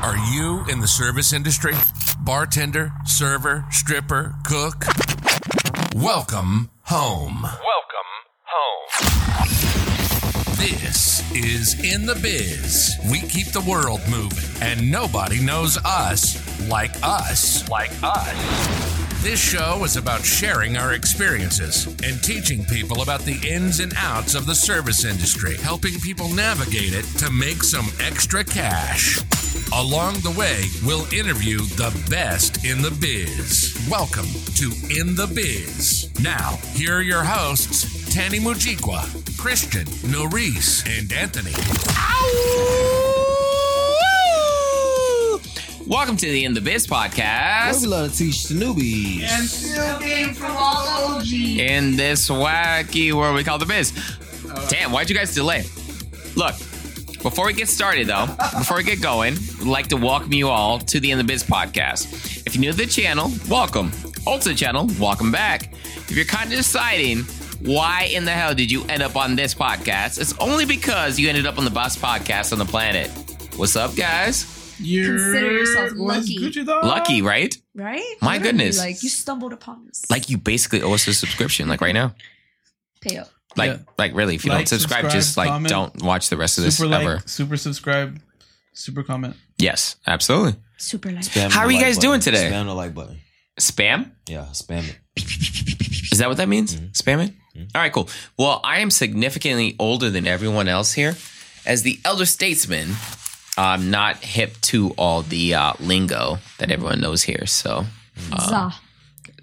Are you in the service industry? Bartender, server, stripper, cook? Welcome home. Welcome home. This is In the Biz. We keep the world moving, and nobody knows us like us. Like us. This show is about sharing our experiences and teaching people about the ins and outs of the service industry, helping people navigate it to make some extra cash. Along the way, we'll interview the best in the biz. Welcome to In the Biz. Now, here are your hosts, Tany Mujikwa, Christian, Noris, and Anthony. Welcome to the In the Biz podcast. We love to teach the newbies. And still game from all OG. In this wacky world we call the biz. Oh. Damn, why'd you guys delay? Look, before we get started though, before we get going, we'd like to welcome you all to the In the Biz podcast. If you're new to the channel, welcome. Old to the channel, welcome back. If you're kind of deciding why in the hell did you end up on this podcast, it's only because you ended up on the best podcast on the planet. What's up, guys? you Consider yourself lucky. Lucky, right? Right? My Literally, goodness. Like you stumbled upon us. Like you basically owe us a subscription, like right now. pay up. Like, Yeah. like really, if you Like, don't subscribe, subscribe, just like comment. don't watch the rest of this Super like, ever. super subscribe, super comment. Yes, absolutely. Super light. Spam How are you like guys button. doing today? Spam the like button. Spam? Yeah, spam it. Is that what that means? Mhm. Spam it? All right, cool. Well, I am significantly older than everyone else here. As the elder statesman, I'm not hip to all the uh, lingo that everyone knows here. So, Za.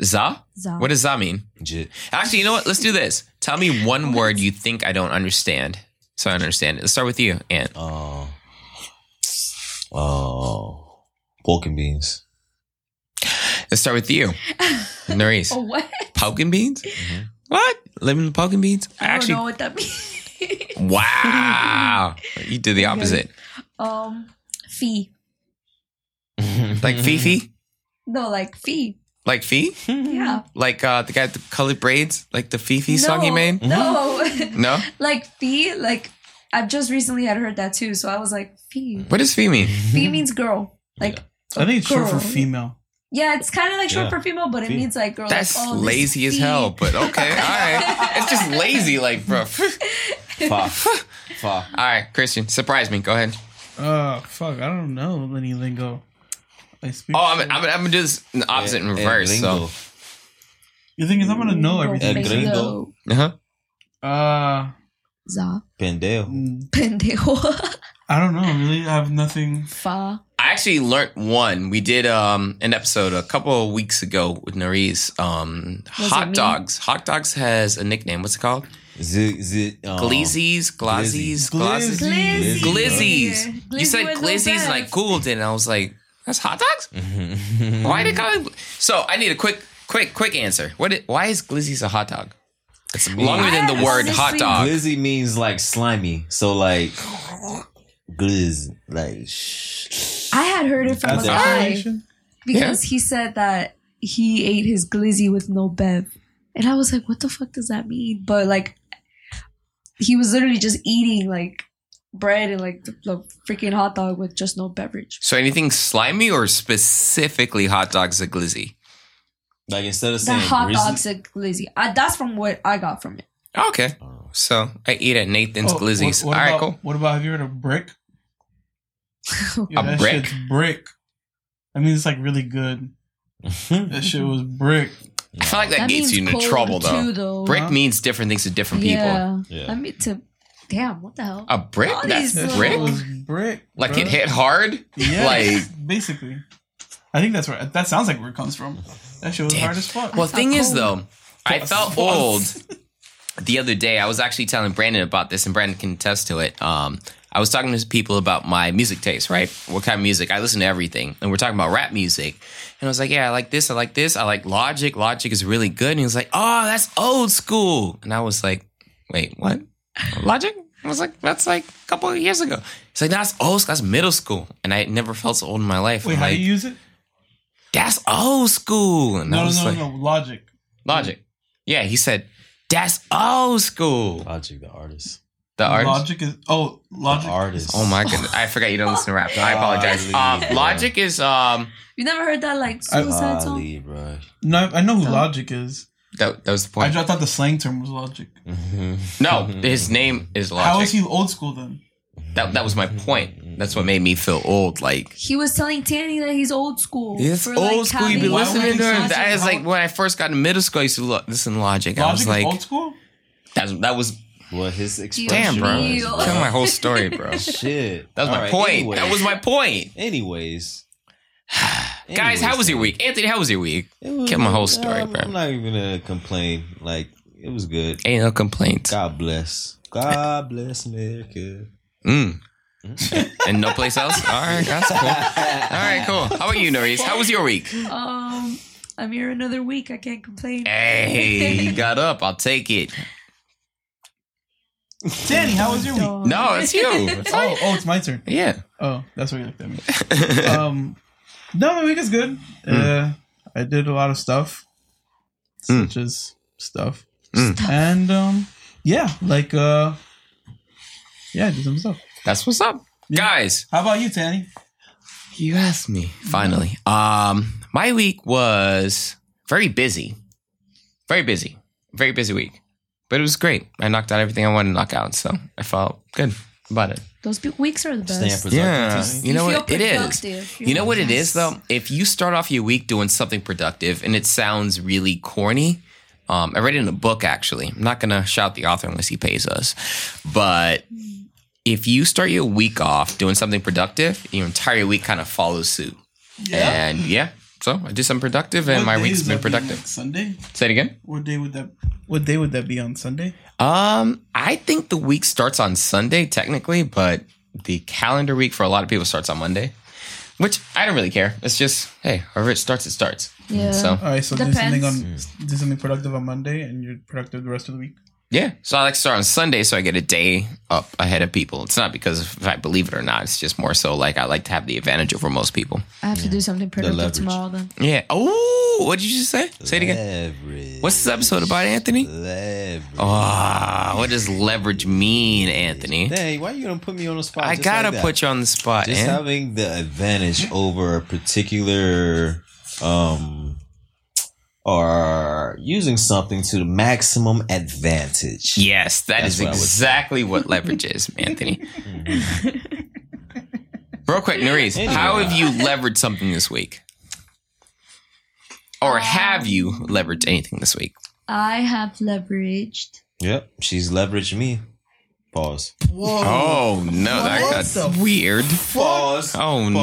Za? Za. What does za mean? Jit. Actually, you know what? Let's do this. Tell me one word you think I don't understand. So I understand it. Let's start with you, Ant. Uh, oh, pork and beans. Let's start with you, Noris. Oh what? Pumpkin beans? What? Lemon pumpkin beans? I don't know what that means. wow. You did the opposite. um fee. Like Fifi? No, like fee. Like Fee? Yeah. Like uh, the guy with the colored braids? Like the Fifi song he made? No. No? like fee, like I've just recently had heard that too, so I was like, fee. What does Fee mean? Fee means girl. Like I think it's short for female. yeah, it's kind of like short Yeah. for female, but it Fee. means like girl. That's like, oh, lazy as fee. hell, but okay. All right. It's just lazy, like, bro. Fa. Fa. All right, Christian, surprise me. Go ahead. Uh, fuck, I don't know any lingo. I speak. Oh, I'm, I'm, I'm going to do this in the opposite in Eh, reverse. So, gringo. the thing is, I'm gonna know everything. Gringo. uh-huh. Uh, Za. Pendejo. mm, Pendejo. I don't know. Really, I have nothing. Fa. I actually learned one. We did um an episode a couple of weeks ago with Noris. Um, Was hot dogs. Hot dogs has a nickname. What's it called? Z, z, um, Glizzies, glazzies, glazzies. Glizzy. Glizzies. Glizzy You said with no glizzies, and I googled it, and I was like, "That's hot dogs." Mm-hmm. Why did it call it? So I need a quick, quick, quick answer. What? It, why is Glizzy's a hot dog? It's longer than the word hot dog. Glizzy means like slimy. So like glizz, like shh. I had heard it from a guy explanation. because he said that he ate his glizzy with no bev, and I was like, "What the fuck does that mean?" But like, he was literally just eating like bread and like the, the freaking hot dog with just no beverage. So anything slimy or specifically hot dogs a glizzy? Like instead of The hot grizzly- dog's a glizzy. I, that's from what I got from it. Okay, so I eat at Nathan's Oh, Glizzies. What, what All right, about, cool. What about have you heard of brick? Yeah, A that brick? shit's brick. I mean, it's like really good. That shit was brick. I feel like that, That gets you into trouble though. too, though. Brick Huh? means different things to different people. Yeah. Yeah. I mean to damn, what the hell? A brick? All That's these brick? shit was brick. Like bruh. it hit hard? Yeah, Like basically. I think that's where that sounds like where it comes from. That shit was Damn. hard as fuck. Well, felt thing is cold. though, I Pause, felt old the other day. I was actually telling Brandon about this, and Brandon can attest to it. Um, I was talking to people about my music taste, right? What kind of music? I listen to everything, and we're talking about rap music. And I was like, "Yeah, I like this. I like this. I like Logic. Logic is really good." And he was like, "Oh, that's old school." And I was like, "Wait, what? Logic?" I was like, "That's like a couple of years ago." He's like, "That's old. school. That's middle school." And I never felt so old in my life. Wait, I'm how like, do you use it? "That's old school." And No, no, was no, like, no. Logic. Logic. Yeah, he said, that's old school. Logic, the artist. The artist. Logic is oh Logic. the artist. Oh my goodness, I forgot you don't listen to rap. I apologize. Um. Logic is um You never heard that like I- suicide song? Golly, bro. No, I know who Logic is. That, that was the I, point. just thought the slang term was Logic. Mm-hmm. No, his name is logic. How is he old school then? That that was my point. That's what made me feel old. Like He was telling Tany that he's old school. It's for, old like, school. You be having- Why would listening you to him. say That is how- like when I first got in middle school. I used to lo- listen to Logic. I Logic was is like, old school. that's, that was What his expression? damn, bro. Ew. Tell my whole story, bro. Shit. That was my All right, point. anyways. That was my point. Anyways. Guys, how was your week? Anthony, how was your week? It was- Get my whole story, I'm, bro. I'm not even gonna complain. Like it was good. Ain't no complaints. God bless. God bless America. Mm. and no place else? All right, that's cool. All right, cool. How about you, Noris? How was your week? Um, I'm here another week. I can't complain. Hey, you got up. I'll take it. Danny, how was your week? No, it's you. It's. Oh, oh, it's my turn. Yeah. Oh, that's why you looked at me. um, no, my week is good. Uh, I did a lot of stuff, Mm. such as stuff, Mm. and um, yeah, like uh, yeah, I did some stuff. That's what's up. Yeah. Guys, How about you, Tany? You asked me finally. Um, my week was very busy, very busy, very busy week, but it was great. I knocked out everything I wanted to knock out, so I felt good about it. Those big weeks are the best. Staying productive. Yeah, Tony. you know feel what it is. productive. You know what it is though. If you start off your week doing something productive and it sounds really corny, um, I read it in a book actually. I'm not gonna shout the author unless he pays us, but if you start your week off doing something productive, your entire week kind of follows suit. Yeah. And yeah, so I did some productive, and What my week's been that being, productive. like, Sunday. Say it again. What day would that? What day would that be on Sunday? Um, I think the week starts on Sunday technically, but the calendar week for a lot of people starts on Monday, which I don't really care. It's just hey, however it starts, it starts. Yeah. So All right, so do something on do something productive on Monday, and you're productive the rest of the week. Yeah, so I like to start on Sunday so I get a day up ahead of people. It's not because if I believe it or not. It's just more so like I like to have the advantage over most people. I have to do something productive leverage. tomorrow then. Yeah. Oh, what did you just say? Say it again. Leverage. What's this episode about, Anthony? leverage? Ah, what does leverage mean, Anthony? Hey, why are you gonna put me on the spot? I gotta like put you on the spot, just Ant. having the advantage over a particular um or using something to the maximum advantage. Yes, that That's is what I would say. exactly what leverage is, Anthony. Mm-hmm. Real quick, Noris, Anyway. how have you leveraged something this week? Or um, have you leveraged anything this week? I have leveraged. Yep, she's leveraged me. Pause. Whoa! Oh no, that What got the weird. Pause. Oh no.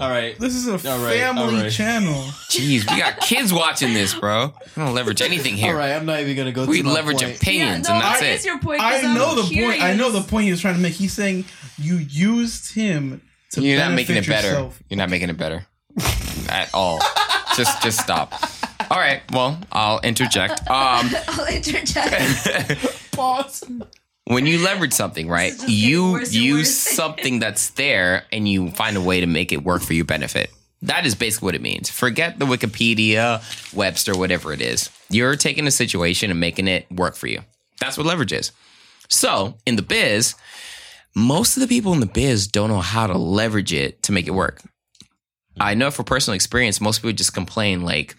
All right. This is a All right, family all right. channel. Jeez, we got kids watching this, bro. We don't leverage anything here. All right, I'm not even gonna go. We to my leverage point. opinions, no, and that's that it. is your point. 'cause I I'm know the curious. point. I know the point he was trying to make. He's saying you used him to You're not making it better. yourself. You're not making it better at all. just, just stop. All right. Well, I'll interject. Um, I'll interject. Pause. When you leverage something, right? This is just getting You worse use worse. something that's there and you find a way to make it work for your benefit. That is basically what it means. Forget the Wikipedia, Webster, whatever it is. You're taking a situation and making it work for you. That's what leverage is. So, in the biz, most of the people in the biz don't know how to leverage it to make it work. I know for personal experience, most people just complain like,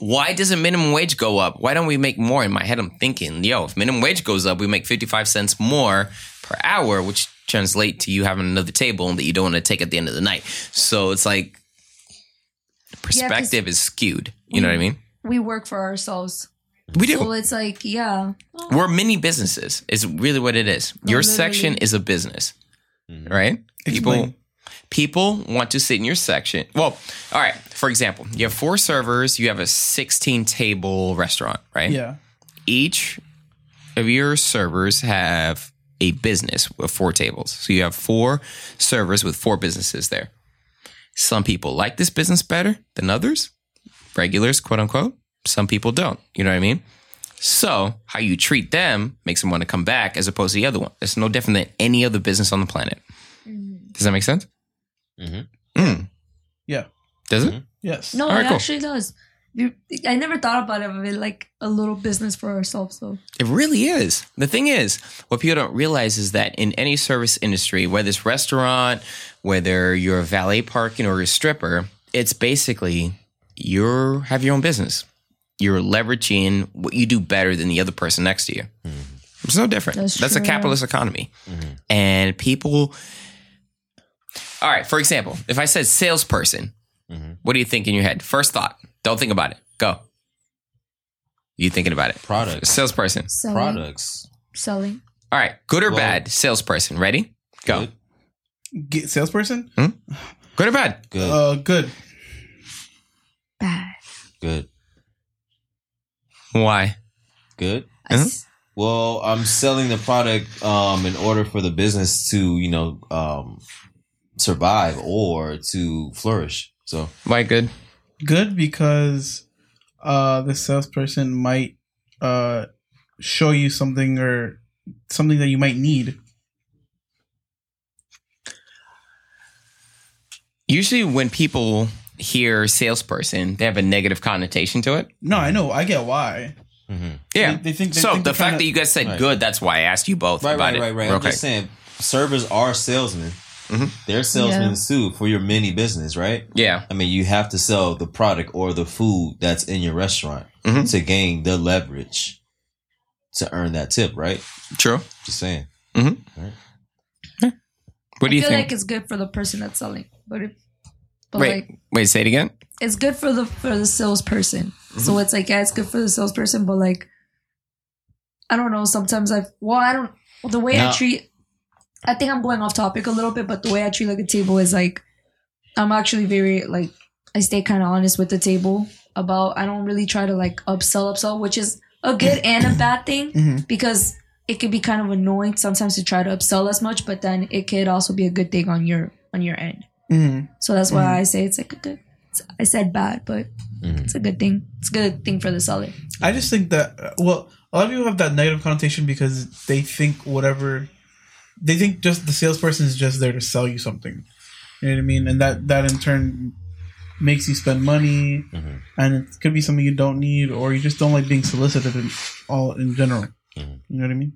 why doesn't minimum wage go up? Why don't we make more? In my head, I'm thinking, yo, if minimum wage goes up, we make 55 cents more per hour, which translate to you having another table that you don't want to take at the end of the night. So it's like perspective is skewed. You know what I mean? we work for ourselves. We do. So it's like, yeah. Oh, We're mini businesses. Is really what it is. Your literally. section is a business, mm-hmm. right? Explain. people want to sit in your section. Well, all right. For example, you have four servers. You have a 16 table restaurant, right? Yeah. Each of your servers have a business with four tables. So you have four servers with four businesses there. Some people like this business better than others, regulars, quote unquote. Some people don't. You know what I mean? So how you treat them makes them want to come back as opposed to the other one. It's no different than any other business on the planet. Mm-hmm. Does that make sense? Mhm. Mm. Yeah. Does it? Yes. No, All right, it cool. actually does. You- I never thought about it, of it like a little business for ourselves. though. It really is. The thing is, what people don't realize is that in any service industry, whether it's restaurant, whether you're a valet parking or a stripper, it's basically you have your own business. You're leveraging what you do better than the other person next to you. It's no different. That's That's, a capitalist economy. And people. All right, for example, if I said salesperson, what do you think in your head? First thought. Don't think about it. Go. You thinking about it? Products. Salesperson. Selling, Products. selling. All right, good or Well- bad salesperson. Ready? Go. Good. Get salesperson. Good or bad? Good. Uh, good. Bad. good. Why? Good. I s- Well, I'm selling the product um in order for the business to, you know, um survive or to flourish. So Why good? Good because uh, the salesperson might uh, show you something or something that you might need. Usually, when people hear salesperson, they have a negative connotation to it. No, I know. I get why. Yeah. They- they think- they so think the fact kinda- that you guys said Right. good, that's why I asked you both Right, about right, it. right, right. I'm just saying servers are salesmen. Mhm. They're salesmen Yeah. too for your mini business, right? Yeah. I mean, you have to sell the product or the food that's in your restaurant Mhm. to gain the leverage to earn that tip, right? True. Just saying. What do I you feel think? like it's good for the person that's selling, but it, but wait, like wait. Say it again. it's good for the for the salesperson. So it's like yeah, it's good for the salesperson, but like I don't know. Sometimes I well, I don't the way I treat. I think I'm going off topic a little bit, but the way I treat like a table is like I'm actually very like I stay kind of honest with the table about. I don't really try to like upsell upsell, which is a good and a bad thing Mhm. because it could be kind of annoying sometimes to try to upsell as much, but then it could also be a good thing on your on your end. hmm So that's why I say it's like a good. I said bad, but Mhm. it's a good thing. It's a good thing for the seller. I just think that uh, well, a lot of people have that negative connotation because they think whatever they think just the salesperson is just there to sell you something. You know what I mean? And that that in turn makes you spend money, Mhm. and it could be something you don't need, or you just don't like being solicited in all in general. Mhm. You know what I mean?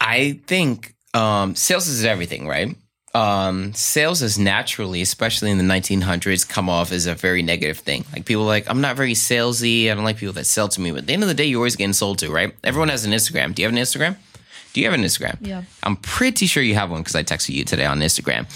I think um, sales is everything, right? Um, sales is naturally, especially in the 1900s, come off as a very negative thing. Like people are like, I'm not very salesy. I don't like people that sell to me. But at the end of the day, you're always getting sold to, right? Everyone has an Instagram. Do you have an Instagram? Do you have an Instagram? Yeah. I'm pretty sure you have one because I texted you today on Instagram.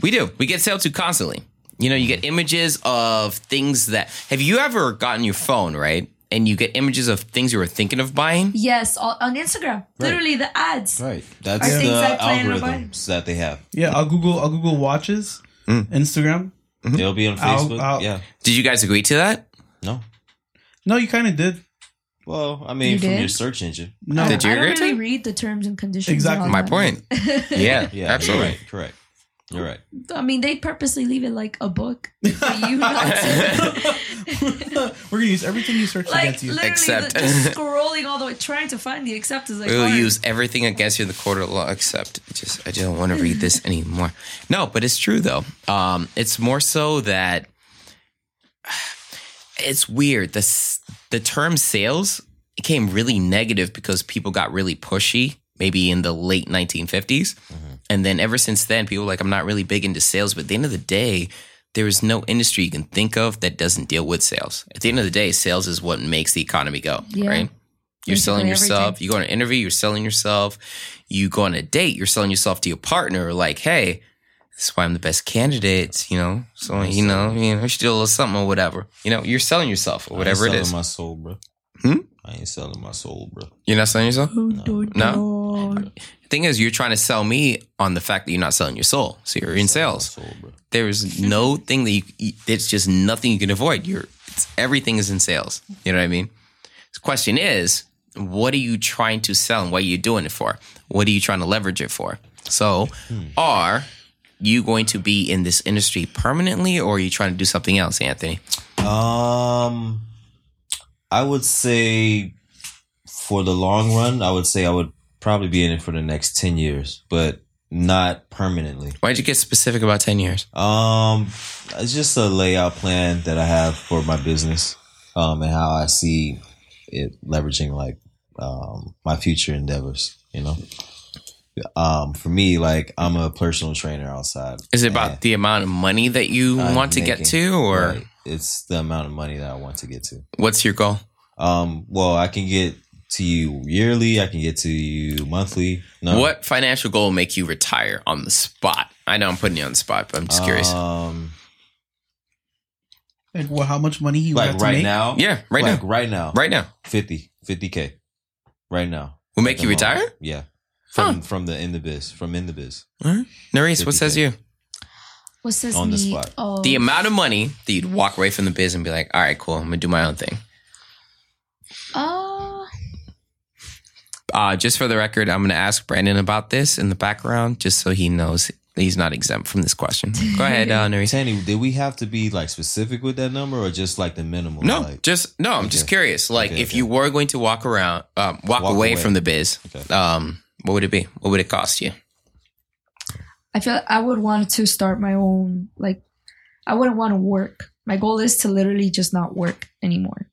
we do. We get sold to constantly. You know, you get images of things that. Have you ever gotten your phone, right? And you get images of things you were thinking of buying? Yes, on on Instagram. Literally the ads. Right. That's Are the things I plan to buy? algorithms that they have. Yeah, I'll Google I'll Google watches, mm. Instagram. They'll be on I'll- Facebook. I'll- yeah. Did you guys agree to that? No. No, you kind of did. Well, I mean, You from did? your search engine. No, Did you I agree don't to really it? read the terms and conditions. Exactly. on My that. point. Yeah, Yeah, absolutely. You're right. Correct. You're right. I mean, they purposely leave it like a book for you not to. We're gonna use everything you search like against you. literally, Except- the, just scrolling all the way, trying to find the accept is like. We'll hard. use everything against you in the court of law, except just I don't want to read this anymore. No, but it's true though. Um, it's more so that it's weird. The the term sales became really negative because people got really pushy, maybe in the late 1950s, mm-hmm. and then ever since then, people were like I'm not really big into sales. But at the end of the day. There is no industry you can think of that doesn't deal with sales. At the end of the day, sales is what makes the economy go, Yeah. right? You're selling yourself. everything. You go on an interview, you're selling yourself. You go on a date, you're selling yourself to your partner. Like, hey, this is why I'm the best candidate. You know, so you know, you know, you should do a little something or whatever. You know, you're selling yourself or whatever I it ain't is. selling my soul, bro. Hmm? I ain't selling my soul, bro. You're not selling yourself. Oh, dun, No? The thing is, you're trying to sell me on the fact that you're not selling your soul. So you're in Selling my sales. soul, bro. There's no thing that you. It's just nothing you can avoid. You're. It's, everything is in sales. You know what I mean? The question is, what are you trying to sell and what are you doing it for? What are you trying to leverage it for? So, are you going to be in this industry permanently or are you trying to do something else, Anthony? Um, I would say for the long run, I would say I would probably be in it for the next 10 years, but not permanently. Why'd you get specific about 10 years? Um, it's just a layout plan that I have for my business. um, and how I see it leveraging like um, my future endeavors. You know, um, for me, like I'm a personal trainer outside. Is it about the amount of money that you I'm want to get to, or right, it's the amount of money that I want to get to. what's your goal? Um, well, I can get to you yearly. I can get to you monthly. No, What financial goal will make you retire on the spot? I know I'm putting you on the spot, but I'm just curious. Um, Like, well, how much money you would like have to right make? now. yeah, right like now, Right now. right now, 50 50k. Right now. will make you the moment. retire. Yeah. From from the in the biz. From in the biz. All right. Noris, what says you? What says On the me? spot. Oh, The amount of money that you'd walk away from the biz and be like, all right, cool, I'm gonna do my own thing. uh, Uh, just for the record, I'm gonna ask Brandon about this in the background, just so he knows he's not exempt from this question. Go ahead, uh, Noris. Tanny, did we have to be like specific with that number or just like the minimum? No, Like, just no. I'm just curious. Like, Okay, if okay. you were going to walk around, um, walk, Walk away, away. from the biz, Okay. um, what would it be? What would it cost you? I feel I would want to start my own. Like, I wouldn't want to work. My goal is to literally just not work anymore.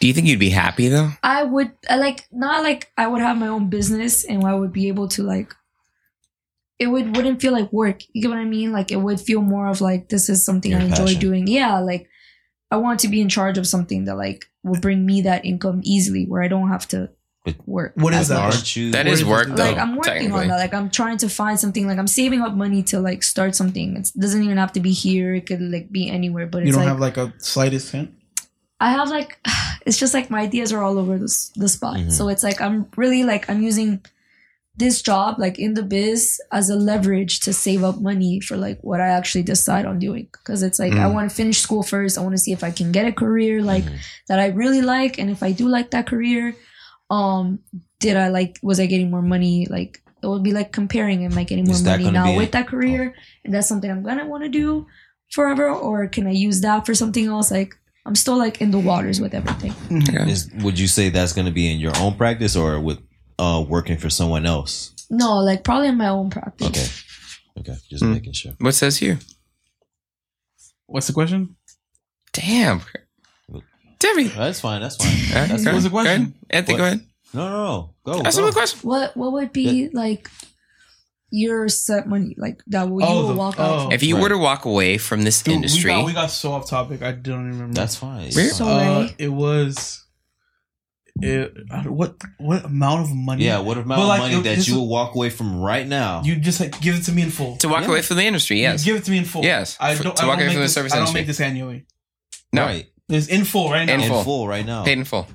Do you think you'd be happy though? I would I like not like I would have my own business and I would be able to like it would wouldn't feel like work. You get what I mean? Like it would feel more of like this is something Your I enjoy passion. doing. Yeah, like I want to be in charge of something that like will bring me that income easily where I don't have to But work. What is as that? aren't you That Where is does work though. Like I'm working on that. Like I'm trying to find something. Like I'm saving up money to like start something. It doesn't even have to be here. It could like be anywhere. But You it's don't like have like a slightest hint. I have like it's just like my ideas are all over the the spot. Mhm. So it's like I'm really like I'm using this job like in the biz as a leverage to save up money for like what I actually decide on doing because it's like I Mm. want to finish school first. I want to see if I can get a career like Mhm. that I really like and if I do like that career um did I like was I getting more money like it would be like comparing am I getting more money now Oh. with a- that career and that's something I'm gonna want to do forever or can I use that for something else like I'm still like in the waters with everything. Okay. Is, would you say that's going to be in your own practice or with uh, working for someone else? No, like probably in my own practice. Okay. Okay. Just Hmm. making sure. What says here What's the question? Damn, Debbie. That's fine. That's fine. That's go What's the ahead. Ahead. question? Anthony, What? go ahead. No, no, no. Go. Ask go. him a question. What what would be like your set money like that will you Oh, will the- walk oh. out for? If you Right. were to walk away from this Dude, industry, We got, we got so off topic. I don't even remember. That's fine. It's Really? fine. So- uh, Sorry. it was. It, I don't- what what amount of money? yeah, what amount But, of money it- that this you is- will walk away from right now? You just like, give it to me in full. to walk Yeah. away from the industry, yes. Give it to me in full. Yes, I for- don't. to I walk don't away make from the this, service I don't industry. make this annually. No. Right. It's in full right now. In In full. full. right now. Paid in full.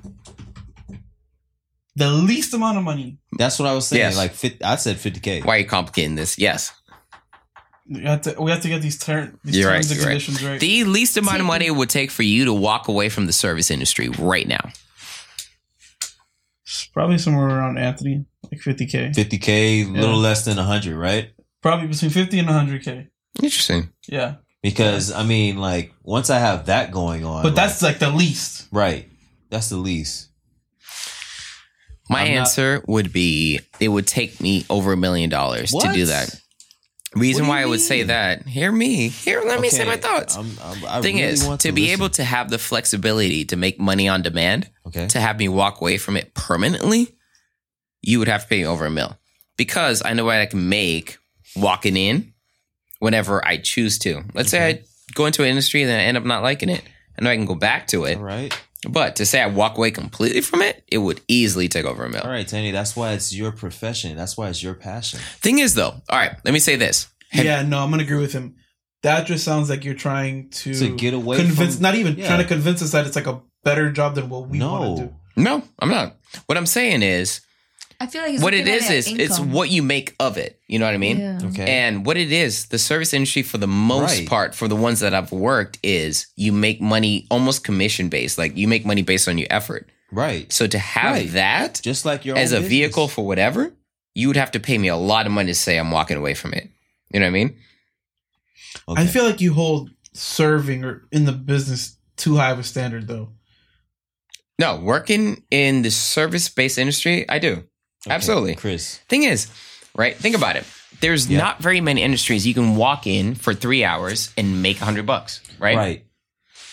The least amount of money. That's what I was saying. Yes. Like, 50, I said 50K. Why are you complicating this? Yes. We have to. We have to get these, turn, these You're terms right, and you're right. conditions right. The least amount of money it would take for you to walk away from the service industry right now. It's probably somewhere around Anthony, like fifty k. 50K, a little Yeah. less than 100, right? Probably between fifty and hundred k. Interesting. Yeah, Because, I mean, like, once I have that going on. but like- that's like the least. right. That's the least. My I'm not- answer would be it would take me over a million dollars to do that. Reason do why you I would say that. Hear me. Here, let me say my thoughts. I'm, I'm, I Thing really is, want to, be listen. able to have the flexibility to make money on demand, Okay. to have me walk away from it permanently, you would have to pay me over a mil. Because I know what I can make walking in whenever I choose to. Let's say I go into an industry and then I end up not liking it. I know I can go back to it. All right. But to say I walk away completely from it, it would easily take over a mill. All right, Tany. That's why it's your profession. That's why it's your passion. Thing is, though, all right, let me say this. Have- yeah, no, I'm gonna agree with him. That just sounds like you're trying to To get away convince, from- not even yeah. trying to convince us that it's like a better job than what we want to do. no. No, I'm not. What I'm saying is, I feel like he's what it is at is it's what you make of it. You know what I mean? Yeah. Okay. And what it is, the service industry for the most Right. part, for the ones that I've worked, is you make money almost commission based. Like you make money based on your effort. right. So to have Right. that Just like your as a business. vehicle for whatever, you would have to pay me a lot of money to say I'm walking away from it. You know what I mean? Okay. I feel like you hold serving or in the business too high of a standard, though. No, working in the service based industry, I do. Okay, absolutely. Chris. Thing is, right? Think about it. There's Yeah. not very many industries you can walk in for three hours and make a hundred bucks, right? Right.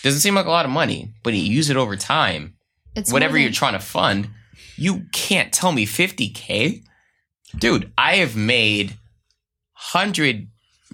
Doesn't seem like a lot of money, but you use it over time. It's Whatever more you're trying to fund, you can't tell me 50K. Dude, I have made 100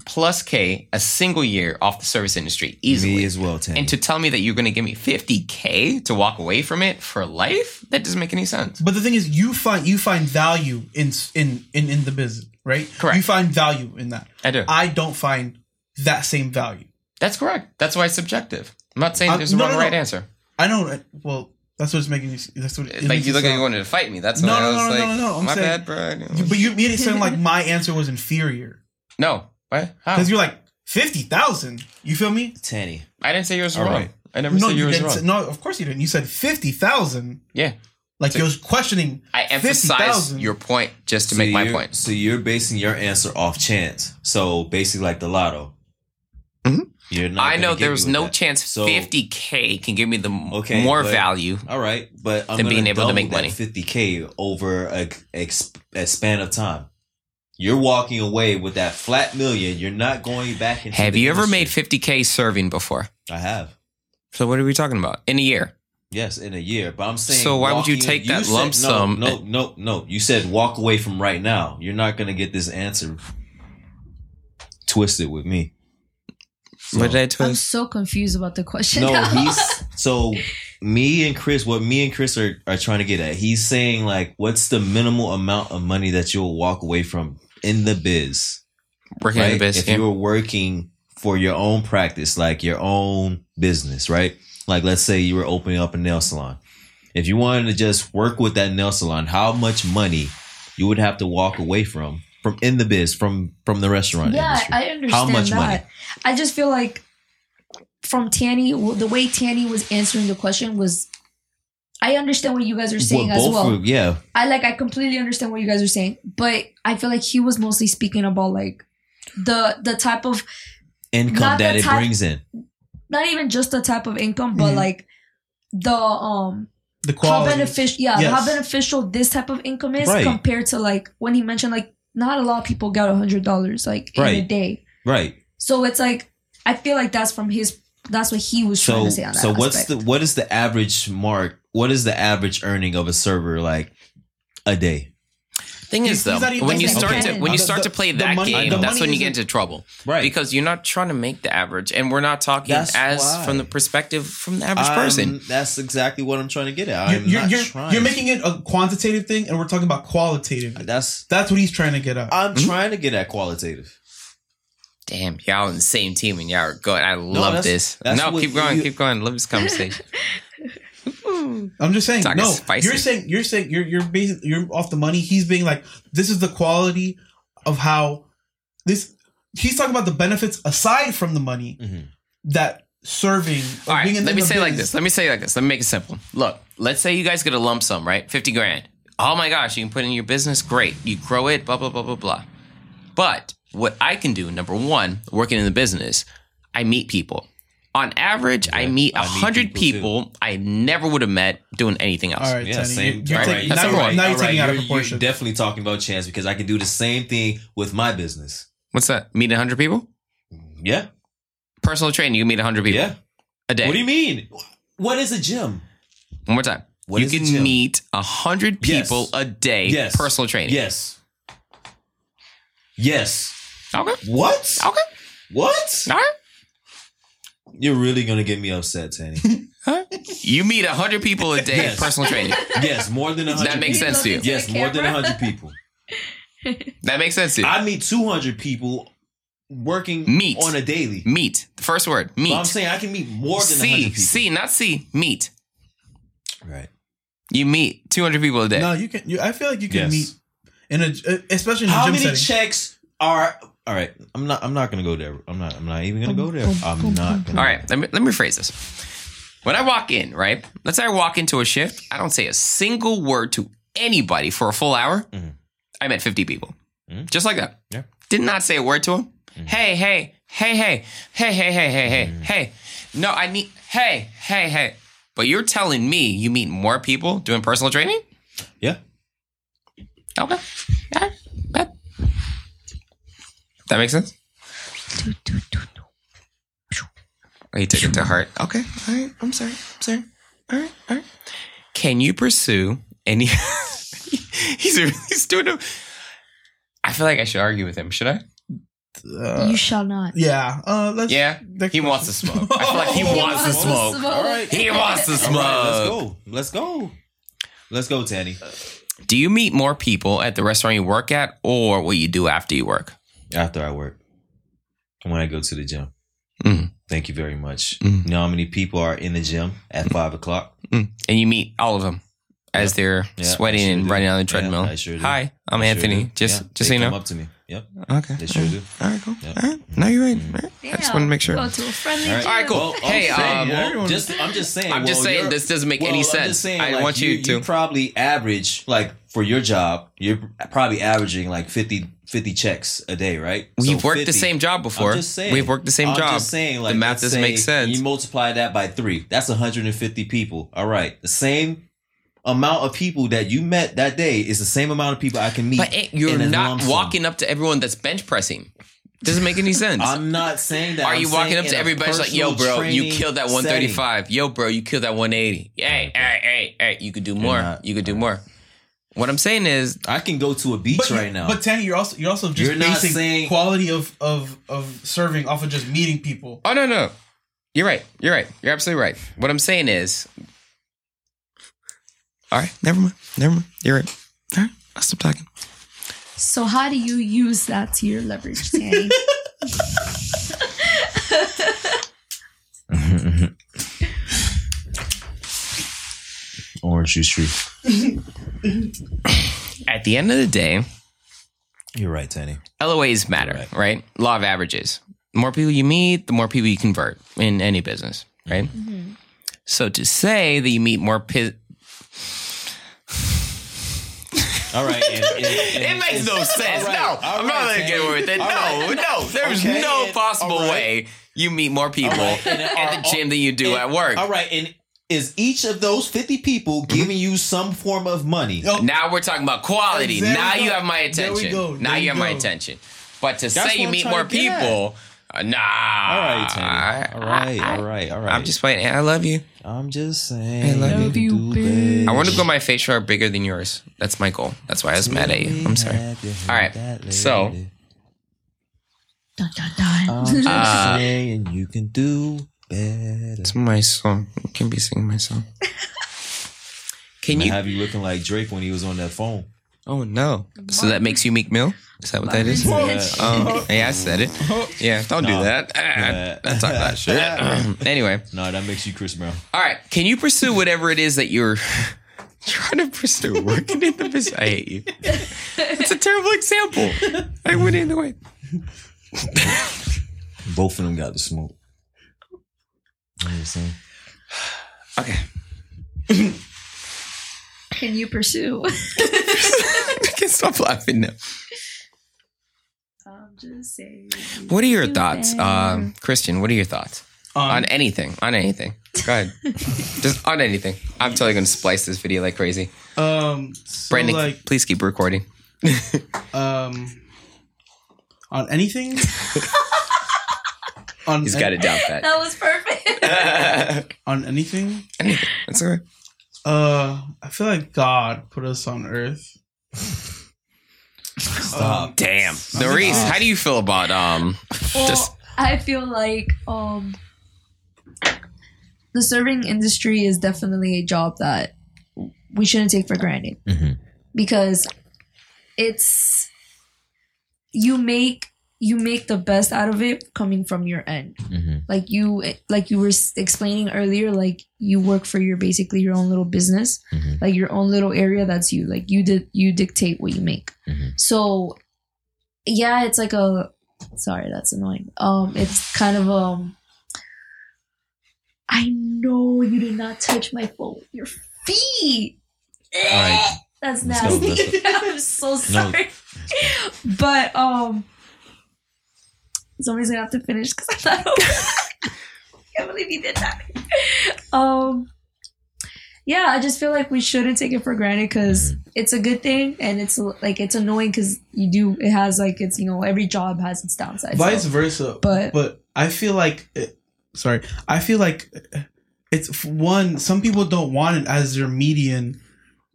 plus K a single year off the service industry easily. Me as well, Tany. And to tell me that you're going to give me 50K to walk away from it for life, that doesn't make any sense. But the thing is, you find you find value in in in, in the business, right? Correct. You find value in that. I do. I don't find that same value. That's correct. That's why it's subjective. I'm not saying Uh, there's a no, wrong no, or right answer. I know. Well, that's what's making me. That's what. it like you look like you wanted to fight me. That's No, no, I was no, no, like, no, no, I'm my saying- bad, bro. But you made it sound like my answer was inferior no, what? Because you're like fifty thousand. You feel me? Tany. I didn't say yours was All wrong. right. I never No, said you yours was didn't. wrong. Say, no, of course you didn't. You said fifty thousand. Yeah, Like you're questioning. I emphasize 50,000. your point just to So make my you're- point. So you're basing your answer off chance. So basically, like the lotto. Mhm. You're not. I gonna know get me there's with no that. chance So- 50k can give me the m- Okay, more but- value. All right, but I'm Than being able to make money. 50k over a, ex- a span of time. You're walking away with that flat million. You're not going back into. Have the you ever made 50k serving before? I have. So what are we talking about? In a year? Yes, in a year. But I'm saying. So why would you walking- take that said- lump sum No, no, no, no. You said walk away from right now. You're not going to get this answer twisted with me. So- what did I I'm so confused about the question. No, he's so me and Chris. What me and Chris are, are trying to get at. He's saying like, what's the minimal amount of money that you'll walk away from in the biz? Working in the right? biz. if yeah. you were working for your own practice, like your own business, right? Like let's say you were opening up a nail salon. If you wanted to just work with that nail salon, how much money you would have to walk away from from in the biz from from the restaurant yeah, industry? I understand How much that. money? I just feel like from Tany, the way Tany was answering the question was, I understand what you guys are saying Well, as well. were- yeah, I like, I completely understand what you guys are saying, but I feel like he was mostly speaking about like the the type of income that it type- brings in. not even just the type of income, but Mhm. like the um The how beneficial yeah Yes. how beneficial this type of income is Right. compared to like when he mentioned like not a lot of people got a hundred dollars like in a day. Right. So it's like I feel like that's from his that's what he was trying to say on that. so what's aspect. the what is the average mark? What is the average earning of a server like a day? Thing is though, even- when you start not to when you start the- to play that money- game, that's when you get into trouble. Right. Because you're not trying to make the average, and we're not talking That's as why. from the perspective from the average I'm- person. That's exactly what I'm trying to get at. You're, I'm you're, not you're, trying. you're making it a quantitative thing, and we're talking about qualitative. That's That's what he's trying to get at. I'm mm-hmm. trying to get at qualitative. Damn, y'all on the same team and y'all are good. I love that's- this. that's no, what keep going, you- keep going. Love this conversation. I'm just saying. No, spicy. you're saying you're saying you're you're basically you're off the money. He's being like, this is the quality of how this. He's talking about the benefits aside from the money Mhm. that serving. All right, being in let me say it like this. Let me say like this. Let me make it simple. Look, let's say you guys get a lump sum, right? 50 grand. Oh my gosh, you can put it in your business. Great. You grow it, blah, blah, blah, blah, blah. But what I can do, number one, working in the business, I meet people. On average, I Yeah, meet I meet 100 people, people, I never would have met doing anything else. All right, Yeah, Tony, same. You're, you're all taking, right, That's now, all you're, right, now you're all right, taking it out of you're- proportion. You're definitely talking about chance because I can do the same thing with my business. What's that? Meet 100 people? Mm, yeah, Personal training, you meet 100 people yeah. a day. What do you mean? What is a gym? One more time. What you is a can gym? meet 100 Yes. people a day Yes. personal training. Yes. Yes. Okay. What? Okay. What? All right. You're really gonna get me upset, Tany. You meet 100 people a day Yes. personal training. yes, more than hundred. That makes people. sense to you. Yes, more than Camera. hundred people. That makes sense to you. I meet two hundred people working Meet. on a daily. meet. The first word. Meet. But I'm saying I can meet more than hundred C. people. C, not see Meet. Right. You meet 200 people a day. no, you can. You, I feel like you can Yes. meet in a, especially in a How gym many setting. checks are? All right. I'm not. I'm not gonna go there. I'm not. I'm not even gonna go there. I'm not. Gonna All right, let me, let me rephrase this. When I walk in, right? Let's say I walk into a shift, I don't say a single word to anybody for a full hour. Mhm. I met 50 people. Mhm. Just like that. Yeah. Did not say a word to them. Hey, hey, hey, hey, hey, hey, hey, hey, hey, hey. No, I need, hey, hey, hey. But you're telling me you meet more people doing personal training? Yeah. Okay. Yeah. That, that makes sense? He took it to heart. Okay. All right. I'm sorry. I'm sorry. All right. All right. Can you pursue any? he's he's doing a. I feel like I should argue with him. Should I? Uh, you shall not. yeah. Uh, let's. Yeah. next He wants to smoke. I feel like he Oh, wants to smoke. All right. He wants to All right, let's go. Let's go. Let's go, Tany. Do you meet more people at the restaurant you work at, or what you do after you work? After I work, when I go to the gym. Mm. Thank you very much. Mm. You know how many people are in the gym at five o'clock? Mm. And you meet all of them as they're Yeah, sweating sure and do. running on the Yeah, treadmill. I sure do. Hi, I'm They sure Anthony. do. Just Yeah, just they so you come know. up to me. Yep. Okay. They sure do. All right, cool. Yeah. All right. No, you're right. All right. I just want to make sure. Go to a friendly All right, all right cool. Well, Hey, I'm saying, um, well, just I'm just saying. I'm just well, saying this doesn't make well, any I'm sense. just saying, I like, want you, to. You probably average like for your job. You're probably averaging like 50, 50 checks a day, right? We've So worked the same job before. I'm just saying. We've worked the same I'm job. just saying, like the math doesn't say make sense. You multiply that by three. That's 150 people. All right, the same amount of people that you met that day is the same amount of people I can meet. but it, you're not walking up to everyone that's bench pressing. Doesn't make any sense. I'm not saying that. Are I'm you walking up to everybody like, yo, bro, you killed that setting. 135. Yo, bro, you killed that 180. Hey, hey, hey, hey, you could do more. not- you could do more. What I'm saying is, I can go to a beach But, right now. but Tany, you're also you're also just You're not basing saying- quality of of of serving off of just meeting people. oh, no, no. You're right. You're right. You're absolutely right. What I'm saying is, all right, never mind. Never mind. You're right. All right, I'll stop talking. So how do you use that to your leverage, Tany? Orange juice tree. At the end of the day, You're right, Tany. LOAs matter, Right. right. Law of averages. The more people you meet, the more people you convert in any business, right? Mm-hmm. Mm-hmm. So to say that you meet more pi- All right. and- and- and- It makes no sense. Right, no, I'm right, not gonna get away with it. All no, right. no, there's Okay, no possible way you meet more people right, uh, at the oh, gym than you do at work. All right, and is each of those 50 people giving you some form of money? Oh, Now we're talking about quality. There now you have my There we attention. go. Now There you you have my attention. But to That's say you I'm meet more to at. people, uh, nah. All right, Tany. All right, I- all right, all right. I'm just playing. I love you. I'm just saying. I love you, do bitch. I want to grow my facial hair bigger than yours. That's my goal. That's why I was mad at you. I'm sorry. All right, so- dun, dun, dun. I'm just Uh, saying you can do better. It's my song. I can be singing my song. Can I you? have you looking like Drake when he was on that phone? Oh no! So that makes you Meek Mill? Is that what that is? Bitch. Um, yeah, I said it. Yeah, don't do that. Don't talk that shit. anyway, No, that makes you Chris Brown. all right. Can you pursue whatever it is that you're trying to pursue? Working in the business. I hate you. It's a terrible example. I went in the way. Both of them got the smoke. You know what I'm saying? Okay. Can you pursue? I can stop laughing now. I'm just saying. What are your Do thoughts, better. um, Christian? What are your thoughts Um, on anything? On anything? Go ahead. Just on anything. I'm totally going to splice this video like crazy. um, so Brandon, like please keep recording. um, on anything. On He's got it down pat. That was perfect. on anything. anything. That's all right. Uh, I feel like God put us on Earth. Stop. Damn. Maurice, how do you feel about um well, just I feel like um, the serving industry is definitely a job that we shouldn't take for granted Mhm. because it's you make you make the best out of it coming from your end Mhm. like you like you were explaining earlier like you work for your basically your own little business Mhm. like your own little area that's you like you did you dictate what you make Mhm. so yeah it's like a sorry that's annoying um it's kind of um i know you did not touch my phone with your feet All right. that's nasty i'm so sorry but um somebody's gonna have to finish because i'm not I can't believe you did that um yeah i just feel like we shouldn't take it for granted because it's a good thing and it's like it's annoying because you do it has like it's you know every job has its downsides Vice so- versa. But- but I feel like it, sorry. I feel like it's one. Some people don't want it as their median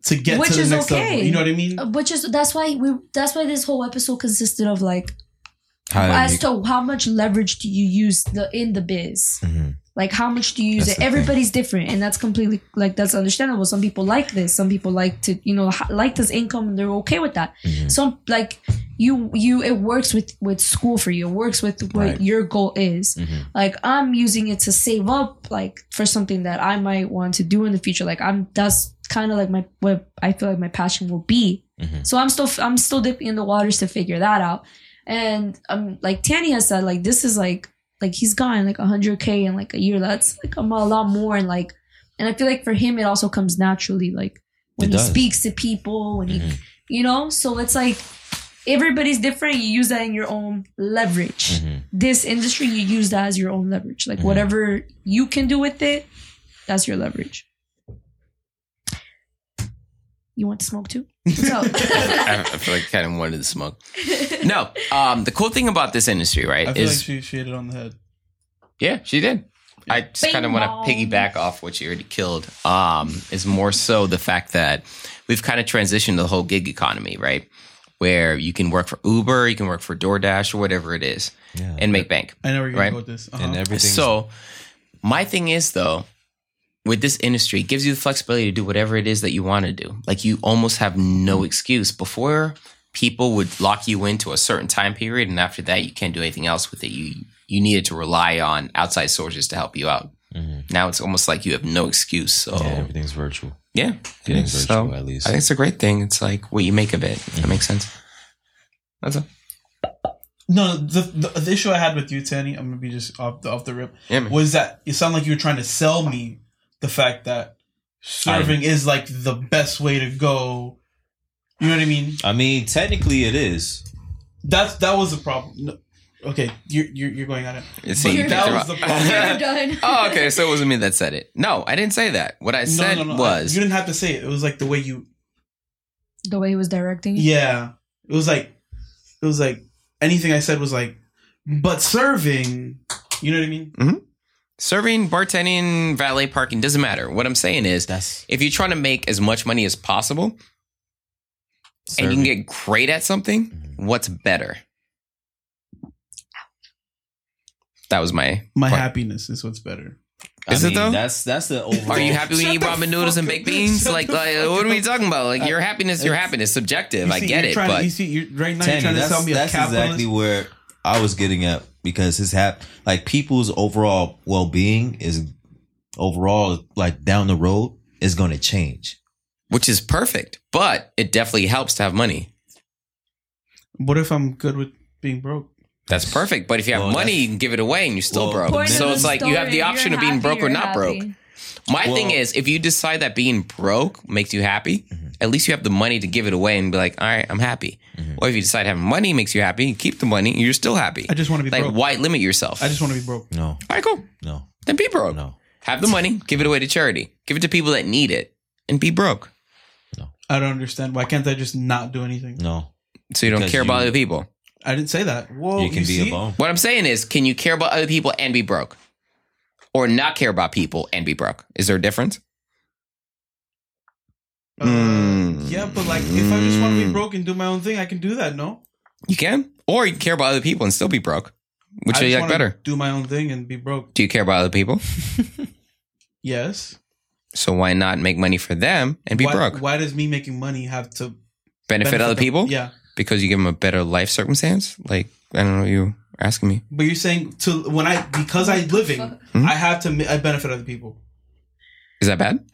to get Which to the next okay. level. You know what I mean? Uh, Which is that's why we that's why this whole episode consisted of like How as to how much leverage do you use the in the biz Mhm. like how much do you use That's it the thing. everybody's different and that's completely like that's understandable some people like this some people like to you know like this income and they're okay with that Mhm. some like you you it works with with school for you it works with what Right. your goal is Mhm. like i'm using it to save up like for something that i might want to do in the future like i'm that's kind of like my what i feel like my passion will be Mhm. so i'm still i'm still dipping in the waters to figure that out and um like Tany has said like this is like like he's gotten like 100k in like a year. That's like a lot more. And like and i feel like for him it also comes naturally like when he speaks to people when he Mhm. you know? So it's like everybody's different. You use that in your own leverage. Mhm. this industry you use that as your own leverage. Like Mhm. whatever you can do with it that's your leverage you want to smoke too so I, I feel like I kind of wanted to smoke. No, um, the cool thing about this industry, right, I feel is like she, she hit it on the head. Yeah, she did. I just kind of want to piggyback off what you already killed. Um, is more so the fact that we've kind of transitioned the whole gig economy, right? Where you can work for Uber, you can work for DoorDash or whatever it is, Yeah. and make bank. I know where you're Right. going with this. Uh-huh. and everything. So, my thing is though, with this industry, it gives you the flexibility to do whatever it is that you want to do. Like you almost have no excuse. Before, people would lock you into a certain time period, and after that, you can't do anything else with it. You you needed to rely on outside sources to help you out. Mhm. Now it's almost like you have no excuse. So yeah, yeah, everything's virtual. yeah. Getting So, virtual at least. I think it's a great thing. It's like what you make of it. If that makes sense. That's all. No, the, the the issue I had with you, Tany, I'm gonna be just off the off the rip, Yeah, was that it sounded like you were trying to sell me the fact that serving is like the best way to go. You know what I mean? I mean, technically, it is. That's that was the problem. No, okay, you're, you're you're going on it. It's But that was the problem. You're done. oh, okay. So it wasn't me that said it. No, I didn't say that. What I said no, no, no. was you didn't have to say it. It was like the way you. the way he was directing. Yeah, it was like it was like anything I said was like, but serving. You know what I mean? Mm-hmm. Serving, bartending, valet parking doesn't matter. What I'm saying is, That's if you're trying to make as much money as possible and you can get great at something, Mhm. what's better? That was my. My point. happiness is what's better. I Is it mean, though? That's that's the overall. Are you happy when you eat ramen noodles and baked beans? Like, like, what are we talking about? Like, your happiness, your It's- happiness, subjective. You I get you're it, trying but you see, you're, right now Tany, you're trying to that's, sell me a that's capitalist. exactly where I was getting at because his hap like people's overall well being is overall like down the road is going to change. which is perfect. But it definitely helps to have money. What if I'm good with being broke? That's perfect. But if you have Well, money, you can give it away and you're still Well, broke. So it's the like you have the option of being happy, broke or not happy. broke. My Well- thing is, if you decide that being broke makes you happy, mm-hmm. at least you have the money to give it away and be like, all right, I'm happy. Mm-hmm. Or if you decide having money makes you happy, you keep the money you're still happy. I just want to be like, broke. why limit yourself? I just want to be broke. No, all right, cool. no, Then be broke. no. Have the money, give it away to charity. Give it to people that need it and be broke. No. I don't understand. Why can't I just not do anything? No, So you don't Because care about other people. I didn't say that. Whoa, you can be see? a bum. What I'm saying is, can you care about other people and be broke? Or not care about people and be broke? Is there a difference? Uh, Mm. Yeah, but like if I just want to be broke and do my own thing, I can do that. No, You can. Or you can care about other people and still be broke. Which I do you like better? Do my own thing and be broke. Do you care about other people? Yes. So why not make money for them and be why, broke? Why does me making money have to benefit, other them? people? Yeah, Because you give them a better life circumstance? Like, I don't know you're asking me. but you're saying to when I because I living, Hmm? I have to I benefit other people. Is that bad?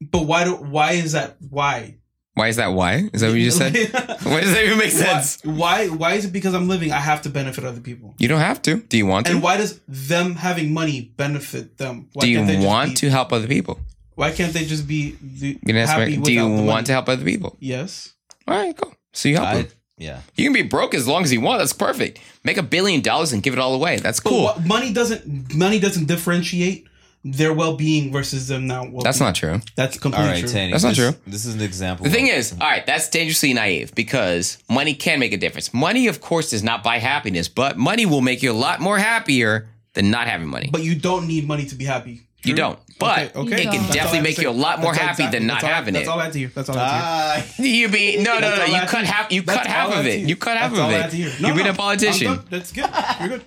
But why do why is that why? Why is that why? Is that what you just said? Why does that even make sense? Why, why why is it because I'm living I have to benefit other people? You don't have to. Do you want to? And why does them having money benefit them? Why do you want be- to help other people? Why can't they just be the, You can ask happy me, do you want money? to help other people? Yes. All right, cool. So you help I, them. Yeah, You can be broke as long as you want. That's perfect. Make a billion dollars and give it all away. That's But cool. what- money doesn't money doesn't differentiate their well being versus them now. well-being. That's not true. That's all completely right, true. Tany. That's not this, true. This is an example. The thing is, all right, that's dangerously naive because money can make a difference. Money, of course, does not buy happiness, but money will make you a lot more happier than not having money. But you don't need money to be happy. You don't. But Okay, okay. it can don't. That's definitely make to you a lot more happy than not That's all having That's it. all I had to hear. That's all I had to hear. You be no, no, That's no. You cut half. You cut half of it. You cut half of I had to hear. it. You've been a politician. That's good. You're good.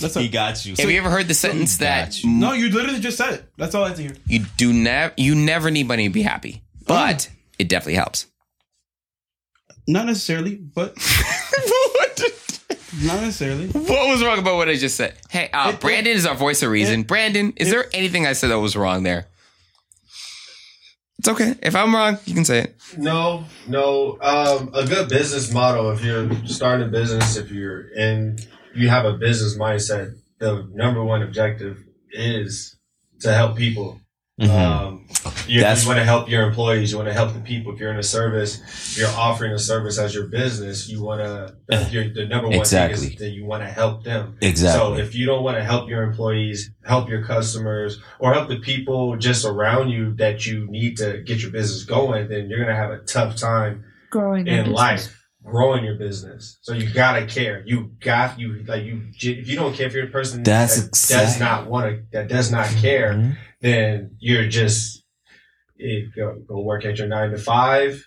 That's He got you. Have you ever heard the sentence that you. No, you literally just said it. That's all I had to hear. you do never you never need money to be happy, oh. but it definitely helps. Not necessarily, but not necessarily. What was wrong about what I just said? Hey, uh, It- Brandon is our voice of reason. it- Brandon, is there anything I said that was wrong there? It's okay. If I'm wrong, you can say it. No, no. Um, a good business model. If you're starting a business, if you're in, you have a business mindset. The number one objective is to help people. Mhm. Um, you, That's- you want to help your employees. You want to help the people. If you're in a service, you're offering a service as your business. You want to. The number one Exactly. thing is that you want to help them. Exactly. So if you don't want to help your employees, help your customers, or help the people just around you that you need to get your business going, then you're gonna have a tough time growing in life growing your business. So you gotta care. You got you like you. If you don't care if you're a person That's that does not want to, that does not care, Mhm. Then you're just eh, go, go work at your nine to five,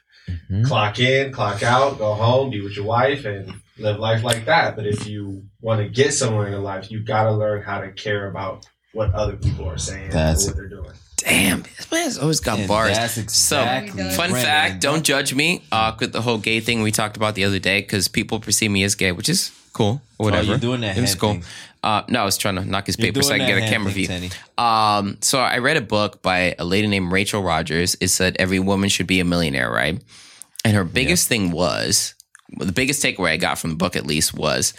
Mhm. clock in, clock out, go home, be with your wife, and live life like that. But if you want to get somewhere in your life, you got to learn how to care about what other people are saying That's- and what they're doing. Damn, this man's always got And bars. That's exactly. Fun Brandon. fact: Don't judge me uh, with the whole gay thing we talked about the other day because people perceive me as gay, which is cool or whatever. Oh, you're doing that It was cool. thing. Uh, no, I was trying to knock his You're paper so I can get a camera view. Um, so I read a book by a lady named Rachel Rodgers. It said every woman should be a millionaire, right? And her biggest thing was well, the biggest takeaway I got from the book, at least, was: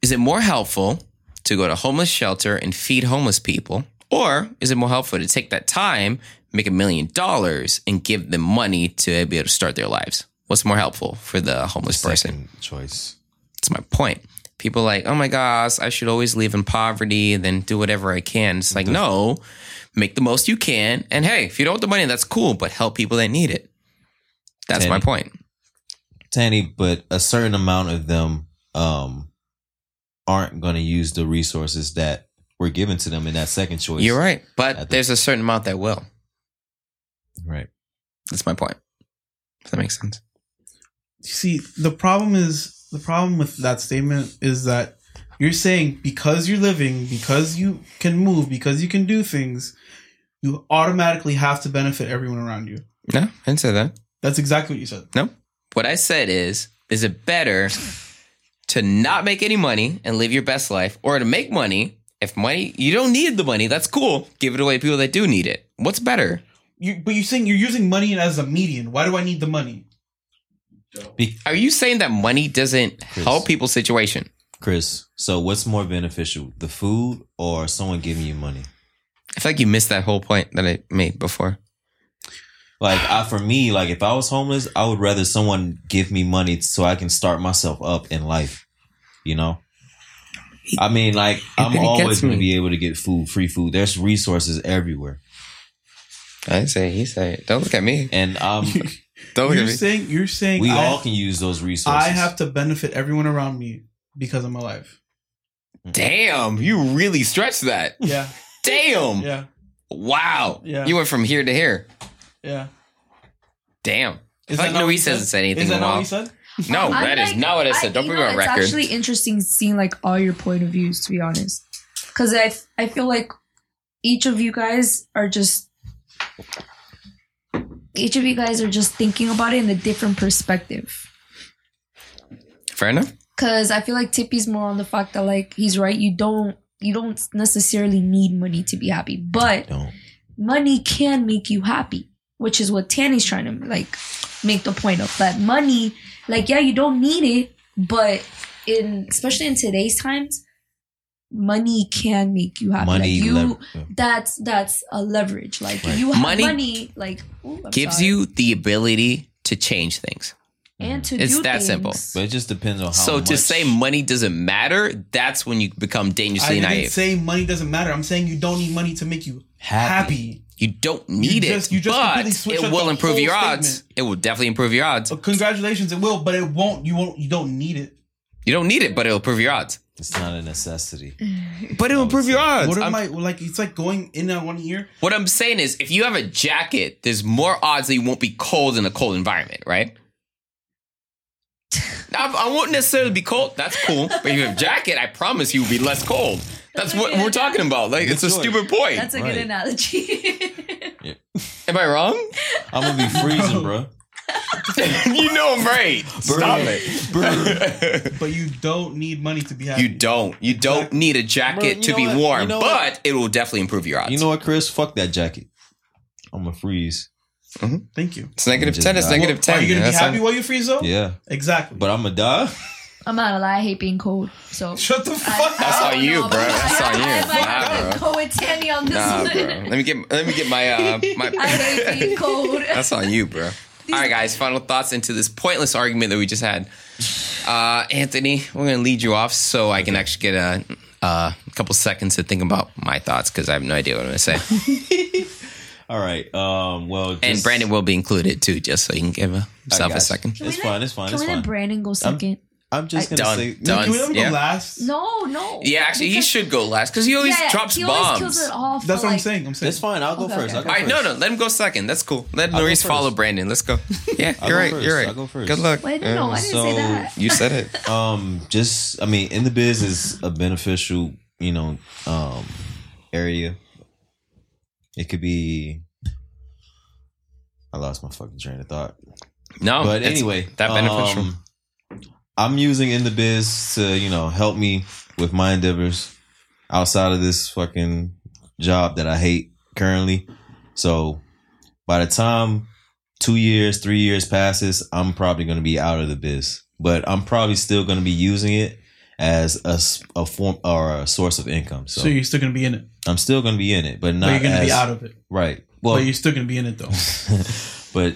is it more helpful to go to homeless shelter and feed homeless people, or is it more helpful to take that time, make a million dollars, and give them money to be able to start their lives? What's more helpful for the homeless person? Choice. That's my point. People like, oh my gosh, I should always live in poverty and then do whatever I can. It's like, no, make the most you can. And hey, if you don't have the money, that's cool, but help people that need it. That's my point. Tany, but a certain amount of them um aren't going to use the resources that were given to them in that second choice. You're right. But think- there's a certain amount that will. Right. That's my point. Does that make sense? You see, the problem is the problem with that statement is that you're saying because you're living, because you can move, because you can do things, you automatically have to benefit everyone around you. No, I didn't say that. That's exactly what you said. No. What I said is, is it better to not make any money and live your best life or to make money? If money, you don't need the money, that's cool. Give it away to people that do need it. What's better? You, but you're saying you're using money as a median. Why do I need the money? Are you saying that money doesn't help people's situation? Chris, so what's more beneficial, the food or someone giving you money? I feel like you missed that whole point that I made before. Like I, for me, like if I was homeless, I would rather someone give me money so I can start myself up in life. You know. I mean, like I'm always going to be able to get food, free food. There's resources everywhere, I say he say don't look at me. and um, Don't You're saying you're saying we I, all can use those resources. I have to benefit everyone around me because I'm mm. alive. Damn, you really stretched that. Yeah, Damn. yeah, Wow. Yeah. You went from here to here. yeah. Damn. I Is like not what Luis he hasn't said anything Is that in a not what he said? No, I'm that is like- not what I said. Don't you put me on record. It's actually interesting seeing like all your point of views, to be honest, because I I feel like each of you guys are just each of you guys are just thinking about it in a different perspective. Fair enough. Because I feel like Tippy's more on the fact that like he's right. You don't you don't necessarily need money to be happy, but money can make you happy, which is what Tany's trying to like make the point of that money. Like, yeah, you don't need it, but in especially in today's times, money can make you happy. Money like you, lever- that's that's a leverage. Like Right. you have Money money, like ooh, Gives sorry. you the ability to change things. and to It's do that things. simple. But it just depends on how. so to say money doesn't matter, that's when you become I dangerously didn't naive. say money doesn't matter. I'm saying you don't need money to make you Happy. happy. you don't need just- it, you just but completely switched it will improve whole your odds. It will definitely improve your odds. Congratulations, it will, but it won't. You won't. You don't need it. You don't need it, but it'll improve your odds. It's not a necessity. But it'll improve your odds. What I'm- I like? It's like going in on one ear. What I'm saying is, if you have a jacket, there's more odds that you won't be cold in a cold environment, right? I, I won't necessarily be cold. That's cool. But if you have a jacket, I promise you will be less cold. That's, That's what we're talking about. Like, it's a stupid point. That's a Right. good analogy. Am I wrong? I'm gonna be freezing, bro. you know I'm right. Stop it. But you don't need money to be happy. You don't. You don't Exactly. need a jacket Bro, you to know be what? warm, You know but what? it will definitely improve your odds. You know what, Chris? Fuck that jacket. I'm gonna freeze. Thank you. it's negative Just ten. It's die. negative Well, ten. Are you gonna be That's happy not- while you freeze though? Yeah, Exactly. but I'm gonna die. I'm not gonna lie, I hate being cold. So Shut the fuck up. That's up. on you, bro. That's on you. I might Nah, bro. go with Tany on this Nah, one. bro. Let me get. Let me get my. Uh, my. I hate being cold. That's on you, bro. All right, guys. Final thoughts into this pointless argument that we just had. Uh, Anthony, we're gonna lead you off so I can actually get a, uh, couple seconds to think about my thoughts because I have no idea what I'm gonna say. All right. Um. Well, and Brandon will be included too, just so you can give himself got a second. Can It's fine. It's fine. Can It's we let. Brandon go second? I'm just I- gonna Done. say. Done. Can we let him Yeah. go last? no, no. Yeah, actually, he should go last because he always Yeah, drops he bombs. kills it off. That's for, what I'm saying. I'm saying. That's fine. I'll go Okay, first. okay. I'll go All right, first. no, no, let him go second. That's cool. Let I'll Maurice follow Brandon. Let's go. Yeah, I'll you're go right. first. You're right. I'll go first. Good luck. Wait, no, I didn't So- say that. You said it. Um, just I mean, in the biz is a beneficial, you know, um, area. It could be. I lost my fucking train of thought. No, but anyway, that beneficial. um, I'm using in the biz to you know help me with my endeavors outside of this fucking job that I hate currently. So by the time two years, three years passes, I'm probably going to be out of the biz, but I'm probably still going to be using it as a, a form or a source of income. So, So you're still gonna be in it, I'm still going to be in it, but not but you're gonna be out of it. right. Well, but you're still gonna be in it though. but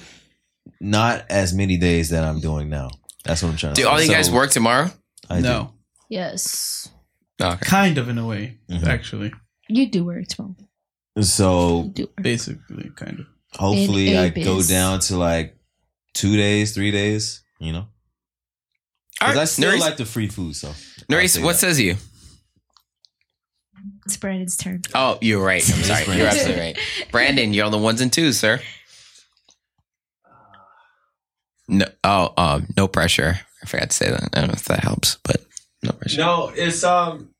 not as many days that I'm doing now. That's what I'm trying to Do all you So, guys work tomorrow? I do. no, Yes, Okay. kind of in a way, Mhm. actually, you do work tomorrow. So do work. basically, kind of. hopefully I a I go biz. down to like two days, three days, you know? All Because I still Noris, like the free food, so. I'll Noris, say what that. says you? It's Brandon's turn. Oh, you're right. I'm sorry. Brandon. You're absolutely right. Brandon, you're on the ones and twos, sir. No, oh, um, no pressure. I forgot to say that. I don't know if that helps, but no pressure. No, it's um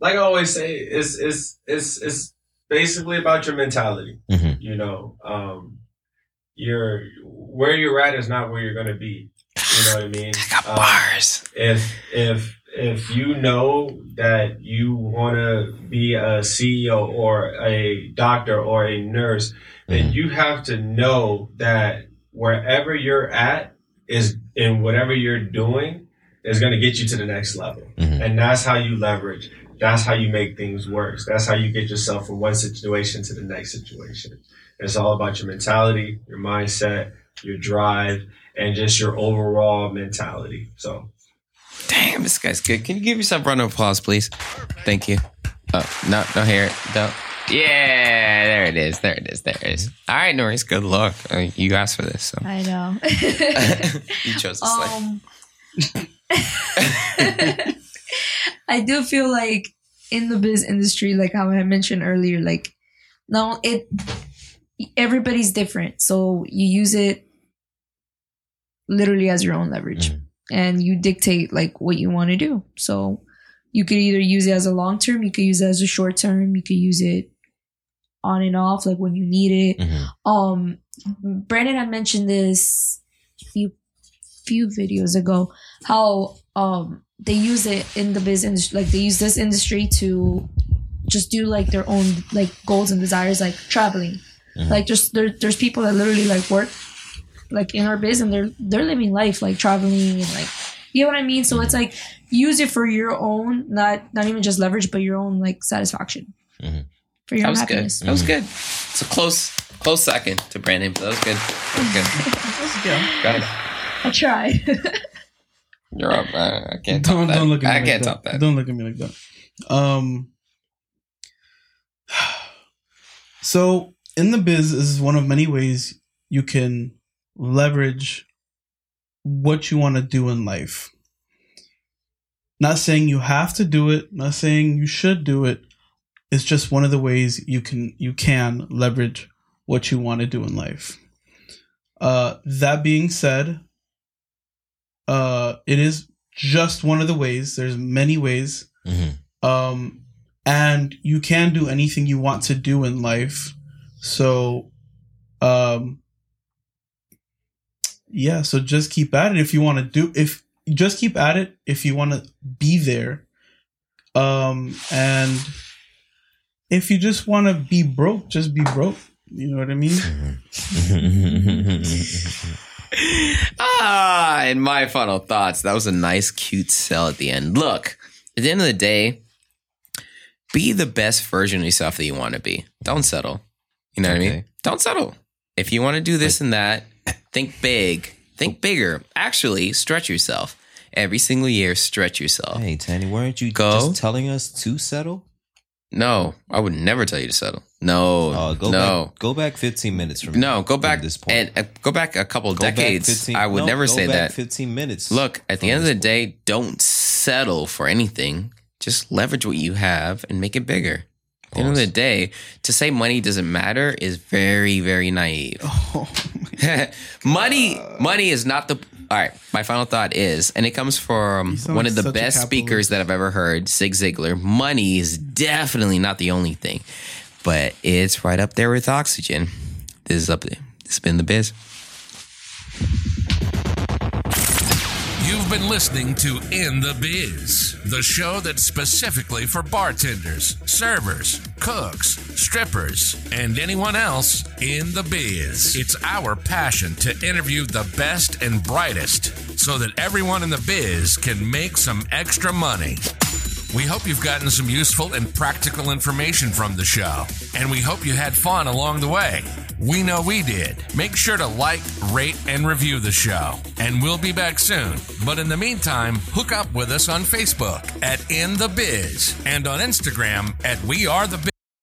like I always say, it's it's it's it's basically about your mentality. Mhm. You know, um, you're where you're at is not where you're gonna be. You know what I mean? I got Um, bars. if if if you know that you want to be a CEO or a doctor or a nurse, then Mhm. you have to know that wherever you're at is in whatever you're doing is going to get you to the next level, Mhm. and that's how you leverage. That's how you make things work. That's how you get yourself from one situation to the next situation. It's all about your mentality, your mindset, your drive, and just your overall mentality. So Damn, this guy's good. Can you give yourself a round of applause, please? Thank you. Oh, no, no hair. Don't. Yeah, there it is. There it is. There it is. All right, Noris, good luck. I mean, you asked for this, so I know. you chose this life. um, I do feel like in the biz industry, like how I mentioned earlier, like no, it everybody's different, so you use it literally as your own leverage, Mhm. and you dictate like what you want to do. So you could either use it as a long term, you could use it as a short term, you could use it on and off, like when you need it Mhm. um brandon had mentioned this few few videos ago how um they use it in the business like they use this industry to just do like their own like goals and desires like traveling Mhm. like just there, there's people that literally like work like in our biz and they're they're living life like traveling and like you know what i mean so it's like use it for your own not not even just leverage but your own like satisfaction Mhm. For your That own was good. That was good. It's a close, close second to Brandon, but that was good. That was good. Yeah. Got it. i try You're up. Uh, I can't Don't that. don't look at me I like can't that. top that. Don't look at me like that. Um. So in the biz this is one of many ways you can leverage what you want to do in life. Not saying you have to do it, not saying you should do it. It's just one of the ways you can you can leverage what you want to do in life. Uh that being said, uh it is just one of the ways. There's many ways. Mhm. Um and you can do anything you want to do in life. So um yeah, so just keep at it if you want to do if just keep at it if you want to be there. Um and if you just want to be broke, just be broke. You know what I mean? ah, and my final thoughts. That was a nice, cute sell at the end. Look, at the end of the day, be the best version of yourself that you want to be. Don't settle. You know what I mean? Don't settle. If you want to do this and that, think big, think bigger. Actually, stretch yourself. Every single year, stretch yourself. hey, Tany, weren't you Go. just telling us to settle? No, I would never tell you to settle. No, Oh, go no. back. Go back 15 minutes from No, go back this and uh, go back a couple Go decades. 15 I would no, never go say back that. 15 minutes. Look, at the end of the day, don't settle for anything. Just leverage what you have and make it bigger. At the end of the day, to say money doesn't matter is very, very naive. Oh, money, money is not the. All right, my final thought is, and it comes from one of the best speakers that I've ever heard, Zig Ziglar. Money is definitely not the only thing, but it's right up there with oxygen. This is up there. Has been the biz. You've been listening to In the Biz, the show that's specifically for bartenders, servers, cooks, strippers, and anyone else in the biz. It's our passion to interview the best and brightest so that everyone in the biz can make some extra money. We hope you've gotten some useful and practical information from the show, and we hope you had fun along the way. We know we did. Make sure to like, rate, and review the show, and we'll be back soon. But in the meantime, hook up with us on Facebook at In the Biz and on Instagram at We Are the Biz.